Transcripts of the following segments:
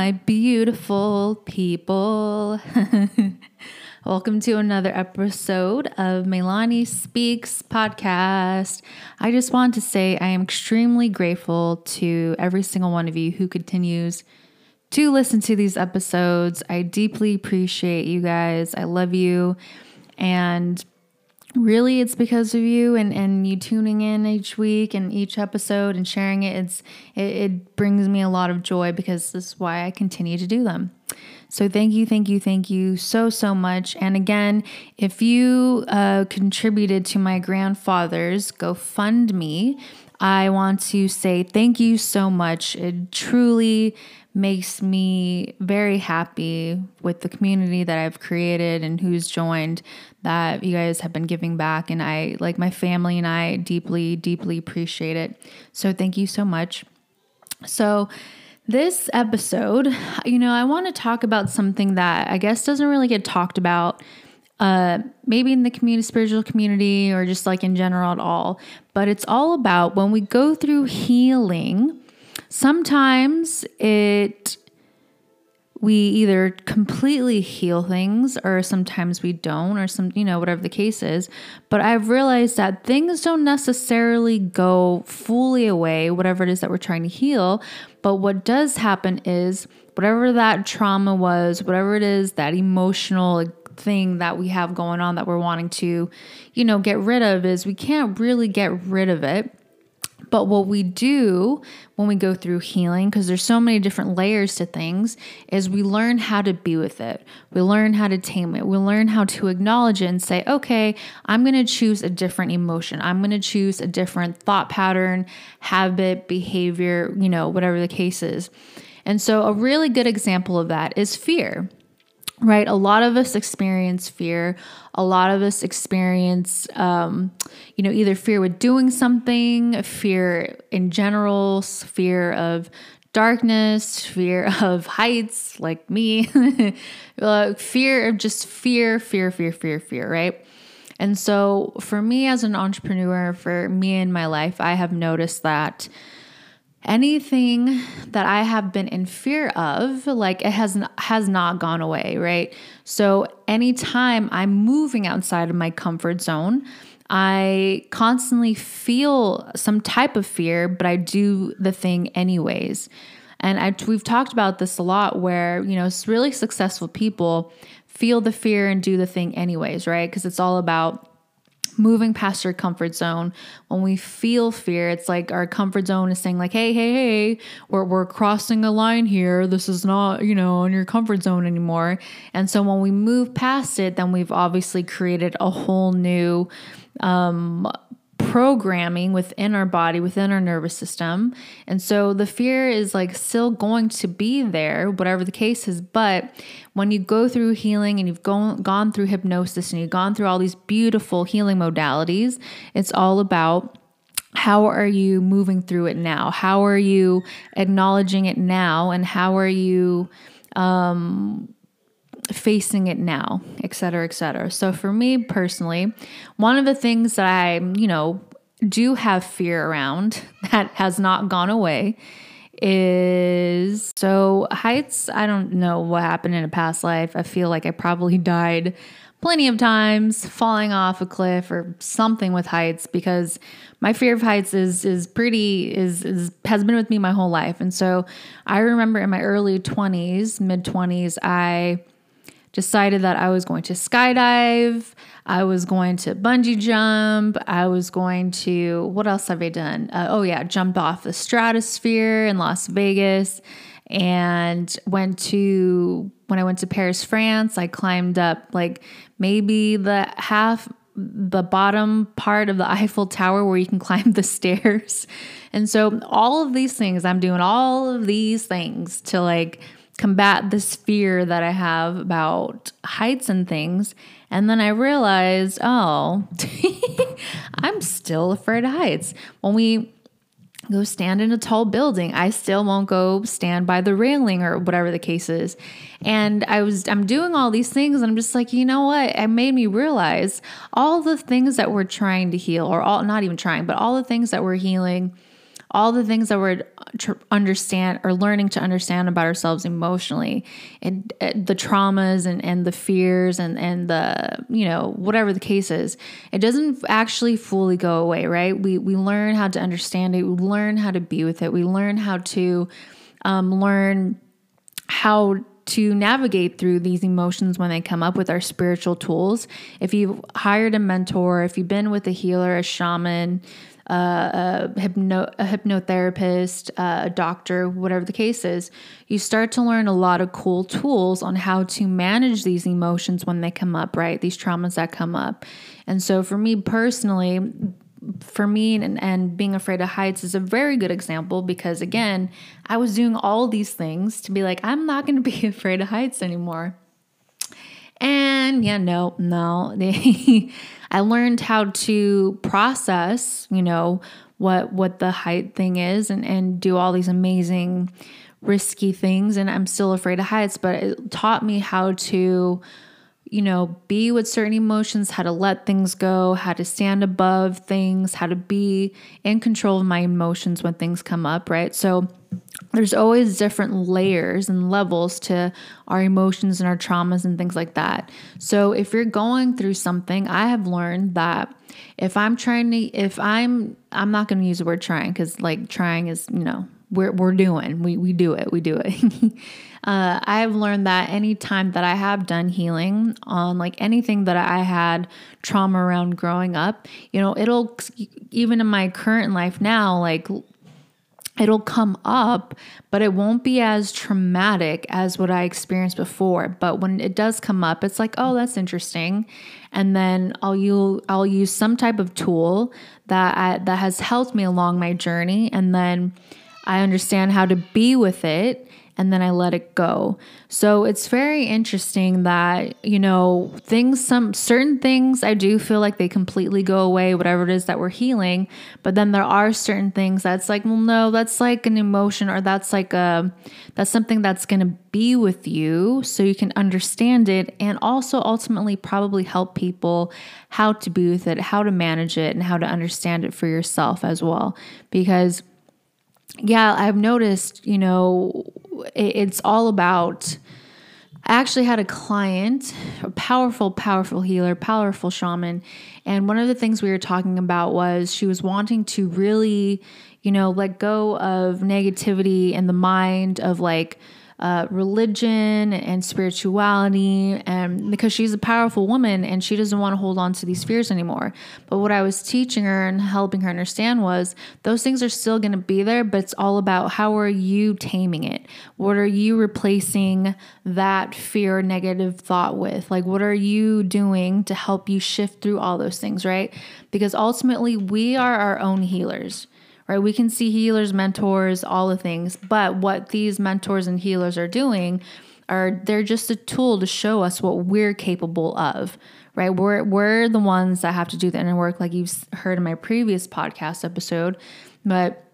my beautiful people. Welcome to another episode of Melani Speaks podcast. I just want to say I am extremely grateful to every single one of you who continues to listen to these episodes. I deeply appreciate you guys. I love you. And really it's because of you and, and you tuning in each week and each episode and sharing it. It's it, it, brings me a lot of joy because this is why i continue to do them. So thank you thank you thank you so so much. And again if you uh, contributed to my grandfather's gofundme i want to say thank you so much. It truly makes me very happy with the community that I've created and who's joined that you guys have been giving back. And I, like my family and I, deeply, deeply appreciate it. So thank you so much. So, this episode, you know, I want to talk about something that I guess doesn't really get talked about. Uh, maybe in the community, spiritual community, or just like in general at all. But it's all about when we go through healing, Sometimes it we either completely heal things or sometimes we don't or some you know whatever the case is. But i've realized that things don't necessarily go fully away whatever it is that we're trying to heal. But what does happen is whatever that trauma was whatever it is that emotional thing that we have going on that we're wanting to you know get rid of is we can't really get rid of it but what we do when we go through healing, because there's so many different layers to things, is we learn how to be with it. We learn how to tame it. We learn how to acknowledge it and say, okay, I'm going to choose a different emotion. I'm going to choose a different thought pattern, habit, behavior, you know, whatever the case is. And so, a really good example of that is fear right? A lot of us experience fear. A lot of us experience, um, you know, either fear with doing something, fear in general, fear of darkness, fear of heights, like me, uh, fear of just fear, fear, fear, fear, fear, right? And so, for me as an entrepreneur, for me in my life, I have noticed that anything that I have been in fear of, like it has has not gone away, right? So anytime I'm moving outside of my comfort zone, I constantly feel some type of fear, but I do the thing anyways. And I, we've talked about this a lot where, you know, really successful people feel the fear and do the thing anyways, right? Because it's all about moving past your comfort zone. When we feel fear, it's like our comfort zone is saying, like, hey, hey, hey, we're, we're crossing a line here. This is not, you know, in your comfort zone anymore. And so when we move past it, then we've obviously created a whole new um, programming within our body, within our nervous system. And so the fear is like still going to be there, whatever the case is. But when you go through healing and you've gone, gone through hypnosis and you've gone through all these beautiful healing modalities, it's all about how are you moving through it now? How are you acknowledging it now? And how are you um, facing it now, et cetera, et cetera. So for me personally, one of the things that I, you know, do have fear around that has not gone away is so heights. I don't know what happened in a past life. I feel like I probably died plenty of times falling off a cliff or something with heights because my fear of heights is is pretty is, is has been with me my whole life. And so I remember in my early 20s, mid 20s, I decided that I was going to skydive, I was going to bungee jump, I was going to, what else have I done? Uh, oh, yeah, jumped off the stratosphere in Las Vegas and went to, when I went to Paris, France, I climbed up like maybe the half, the bottom part of the Eiffel Tower where you can climb the stairs. And so all of these things, I'm doing all of these things to like, combat this fear that I have about heights and things. And then I realized, oh, I'm still afraid of heights. When we go stand in a tall building, I still won't go stand by the railing or whatever the case is. And I was I'm doing all these things and I'm just like, you know what? It made me realize all the things that we're trying to heal or all not even trying, but all the things that we're healing all the things that we're tr- understand or learning to understand about ourselves emotionally and, and the traumas and, and the fears and, and the, you know, whatever the case is, it doesn't actually fully go away, right? We, we learn how to understand it. We learn how to be with it. We learn how to um, learn how to navigate through these emotions when they come up with our spiritual tools. If you've hired a mentor, if you've been with a healer, a shaman, a, hypno- a hypnotherapist, uh, a doctor, whatever the case is, you start to learn a lot of cool tools on how to manage these emotions when they come up, right? These traumas that come up. And so for me personally, for me and, and being afraid of heights is a very good example because again i was doing all these things to be like i'm not going to be afraid of heights anymore and yeah no no i learned how to process you know what what the height thing is and and do all these amazing risky things and i'm still afraid of heights but it taught me how to you know, be with certain emotions, how to let things go, how to stand above things, how to be in control of my emotions when things come up, right? So there's always different layers and levels to our emotions and our traumas and things like that. So if you're going through something, I have learned that if I'm trying to if I'm I'm not going to use the word trying cuz like trying is, you know, we're we're doing. We we do it. We do it. uh, I've learned that anytime that I have done healing on like anything that I had trauma around growing up, you know, it'll even in my current life now, like it'll come up, but it won't be as traumatic as what I experienced before. But when it does come up, it's like, oh, that's interesting. And then I'll use I'll use some type of tool that I, that has helped me along my journey, and then I understand how to be with it and then I let it go. So it's very interesting that, you know, things, some certain things I do feel like they completely go away, whatever it is that we're healing. But then there are certain things that's like, well, no, that's like an emotion or that's like a, that's something that's going to be with you so you can understand it and also ultimately probably help people how to be with it, how to manage it, and how to understand it for yourself as well. Because yeah, I've noticed, you know, it's all about. I actually had a client, a powerful, powerful healer, powerful shaman. And one of the things we were talking about was she was wanting to really, you know, let go of negativity in the mind of like, uh, religion and spirituality, and because she's a powerful woman and she doesn't want to hold on to these fears anymore. But what I was teaching her and helping her understand was those things are still going to be there, but it's all about how are you taming it? What are you replacing that fear, negative thought with? Like, what are you doing to help you shift through all those things, right? Because ultimately, we are our own healers right? We can see healers, mentors, all the things, but what these mentors and healers are doing are they're just a tool to show us what we're capable of, right? We're we're the ones that have to do the inner work, like you've heard in my previous podcast episode, but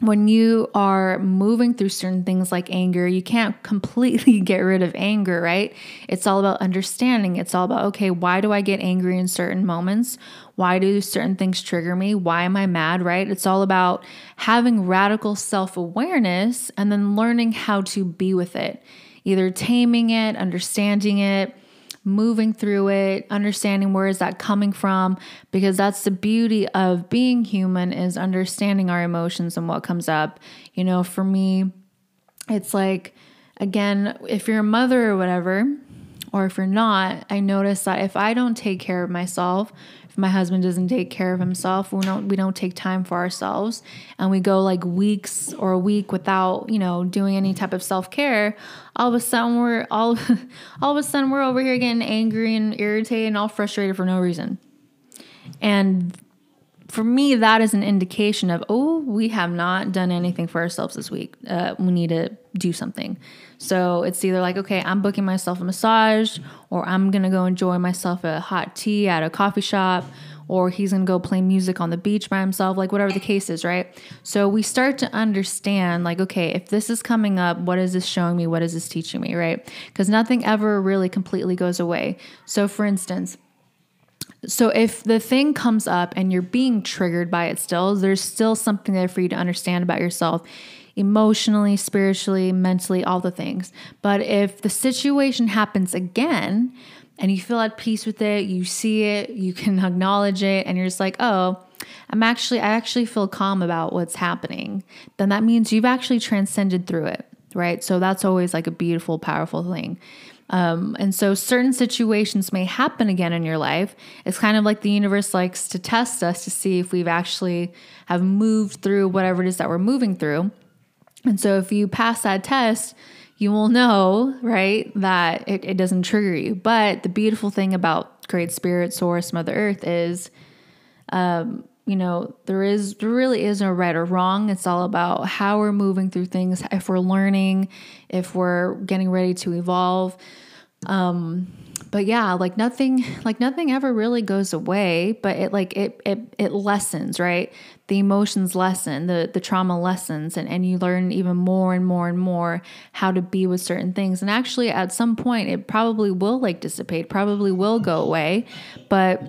when you are moving through certain things like anger, you can't completely get rid of anger, right? It's all about understanding. It's all about, okay, why do I get angry in certain moments? Why do certain things trigger me? Why am I mad, right? It's all about having radical self awareness and then learning how to be with it, either taming it, understanding it moving through it, understanding where is that coming from because that's the beauty of being human is understanding our emotions and what comes up. You know, for me it's like again, if you're a mother or whatever, or if you're not, I notice that if I don't take care of myself, my husband doesn't take care of himself, we don't we don't take time for ourselves and we go like weeks or a week without, you know, doing any type of self-care, all of a sudden we're all all of a sudden we're over here getting angry and irritated and all frustrated for no reason. And for me, that is an indication of, oh, we have not done anything for ourselves this week. Uh, we need to do something. So it's either like, okay, I'm booking myself a massage, or I'm gonna go enjoy myself a hot tea at a coffee shop, or he's gonna go play music on the beach by himself, like whatever the case is, right? So we start to understand, like, okay, if this is coming up, what is this showing me? What is this teaching me, right? Because nothing ever really completely goes away. So, for instance, So if the thing comes up and you're being triggered by it still, there's still something there for you to understand about yourself emotionally, spiritually, mentally, all the things. But if the situation happens again and you feel at peace with it, you see it, you can acknowledge it, and you're just like, oh, I'm actually, I actually feel calm about what's happening, then that means you've actually transcended through it, right? So that's always like a beautiful, powerful thing. Um, and so certain situations may happen again in your life. It's kind of like the universe likes to test us to see if we've actually have moved through whatever it is that we're moving through. And so if you pass that test, you will know, right, that it, it doesn't trigger you. But the beautiful thing about Great Spirit, Source, Mother Earth is, um, you know, there is there really is no right or wrong. It's all about how we're moving through things, if we're learning, if we're getting ready to evolve. Um, but yeah, like nothing, like nothing ever really goes away, but it like it it it lessens, right? The emotions lessen, the the trauma lessens, and and you learn even more and more and more how to be with certain things. And actually, at some point, it probably will like dissipate, probably will go away, but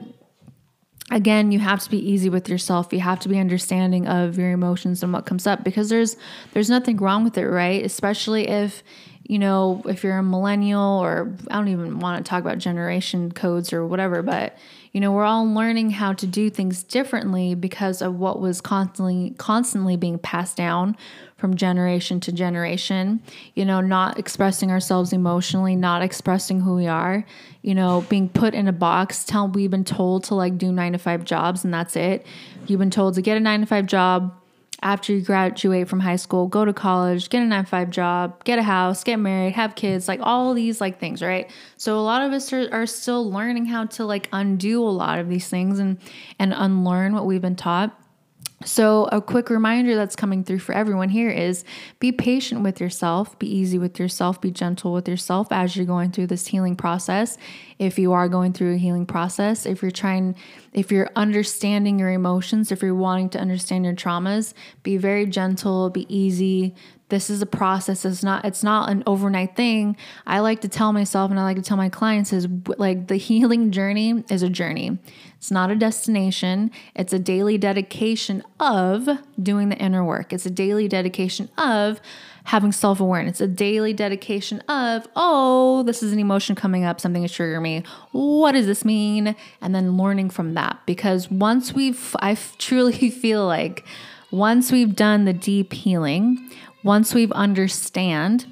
again you have to be easy with yourself. You have to be understanding of your emotions and what comes up because there's there's nothing wrong with it right? Especially if you know, if you're a millennial or I don't even want to talk about generation codes or whatever, but you know, we're all learning how to do things differently because of what was constantly constantly being passed down from generation to generation. You know, not expressing ourselves emotionally, not expressing who we are, you know, being put in a box, tell we've been told to like do 9 to 5 jobs and that's it. You've been told to get a 9 to 5 job, after you graduate from high school, go to college, get a 9 5 job, get a house, get married, have kids, like all these like things, right? So a lot of us are, are still learning how to like undo a lot of these things and and unlearn what we've been taught. So, a quick reminder that's coming through for everyone here is be patient with yourself, be easy with yourself, be gentle with yourself as you're going through this healing process. If you are going through a healing process, if you're trying, if you're understanding your emotions, if you're wanting to understand your traumas, be very gentle, be easy, this is a process. It's not it's not an overnight thing. I like to tell myself and i like to tell my clients is like the healing journey is a journey. It's not a destination. It's a daily dedication of doing the inner work. It's a daily dedication of having self-awareness. A daily dedication of oh this is an emotion coming up. Something is triggering me. What does this mean? And then learning from that. Because once we've i truly feel like once we've done the deep healing once we've understand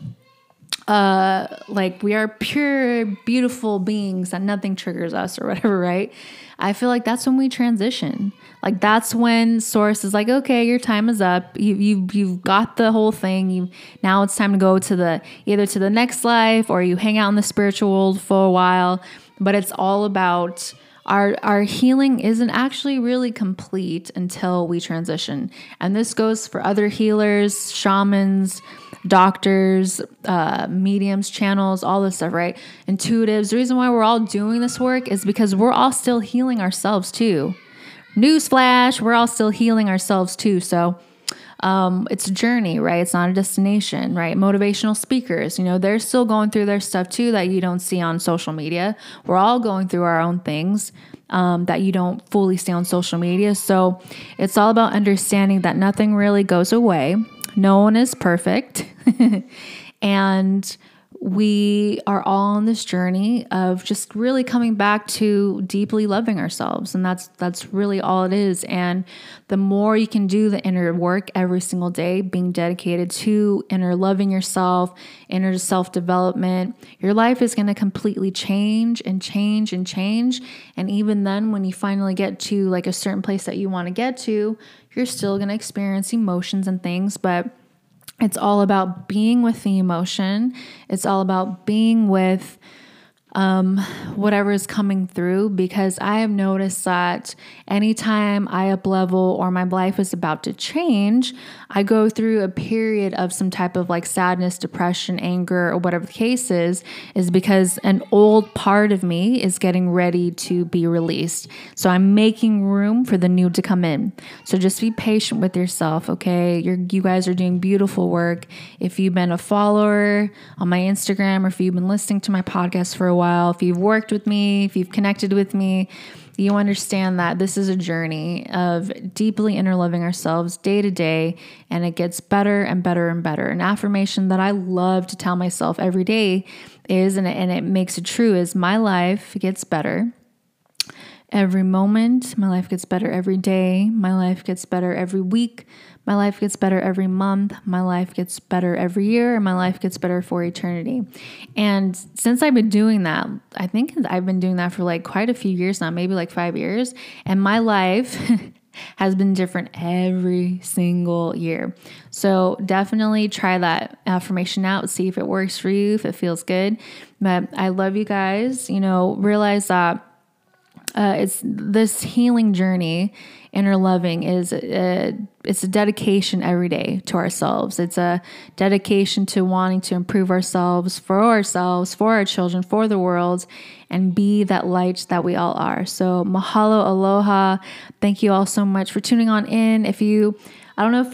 uh like we are pure beautiful beings and nothing triggers us or whatever right? I feel like that's when we transition. Like that's when source is like okay your time is up. You, you you've got the whole thing. You now it's time to go to the either to the next life or you hang out in the spiritual world for a while. But it's all about our our healing isn't actually really complete until we transition. And this goes for other healers shamans doctors uh, mediums channels all this stuff right? Intuitives. The reason why we're all doing this work is because we're all still healing ourselves too. Newsflash we're all still healing ourselves too. So um, it's a journey, right? It's not a destination, right? Motivational speakers, you know, they're still going through their stuff too that you don't see on social media. We're all going through our own things um, that you don't fully see on social media. So it's all about understanding that nothing really goes away. No one is perfect. and we are all on this journey of just really coming back to deeply loving ourselves. And that's that's really all it is. And the more you can do the inner work every single day being dedicated to inner loving yourself inner self development your life is going to completely change and change and change. And even then when you finally get to like a certain place that you want to get to you're still going to experience emotions and things. But it's all about being with the emotion. It's all about being with um, whatever is coming through because I have noticed that anytime I up level or my life is about to change, I go through a period of some type of like sadness, depression, anger, or whatever the case is, is because an old part of me is getting ready to be released. So I'm making room for the new to come in. So just be patient with yourself, okay? You're, you guys are doing beautiful work. If you've been a follower on my Instagram or if you've been listening to my podcast for a while, while, if you've worked with me, if you've connected with me, you understand that this is a journey of deeply inner loving ourselves day to day, and it gets better and better and better. An affirmation that I love to tell myself every day is, and it, and it makes it true, is my life gets better every moment. My life gets better every day. My life gets better every week. My life gets better every month. My life gets better every year. And my life gets better for eternity. And since I've been doing that, I think I've been doing that for like quite a few years now, maybe like five years. And my life. has been different every single year. So definitely try that affirmation out, see if it works for you, if it feels good. But I love you guys. You know, realize that uh, it's this healing journey inner loving is a, it's a dedication every day to ourselves. It's a dedication to wanting to improve ourselves for ourselves for our children for the world and be that light that we all are. So mahalo aloha. Thank you all so much for tuning on in. If you i don't know if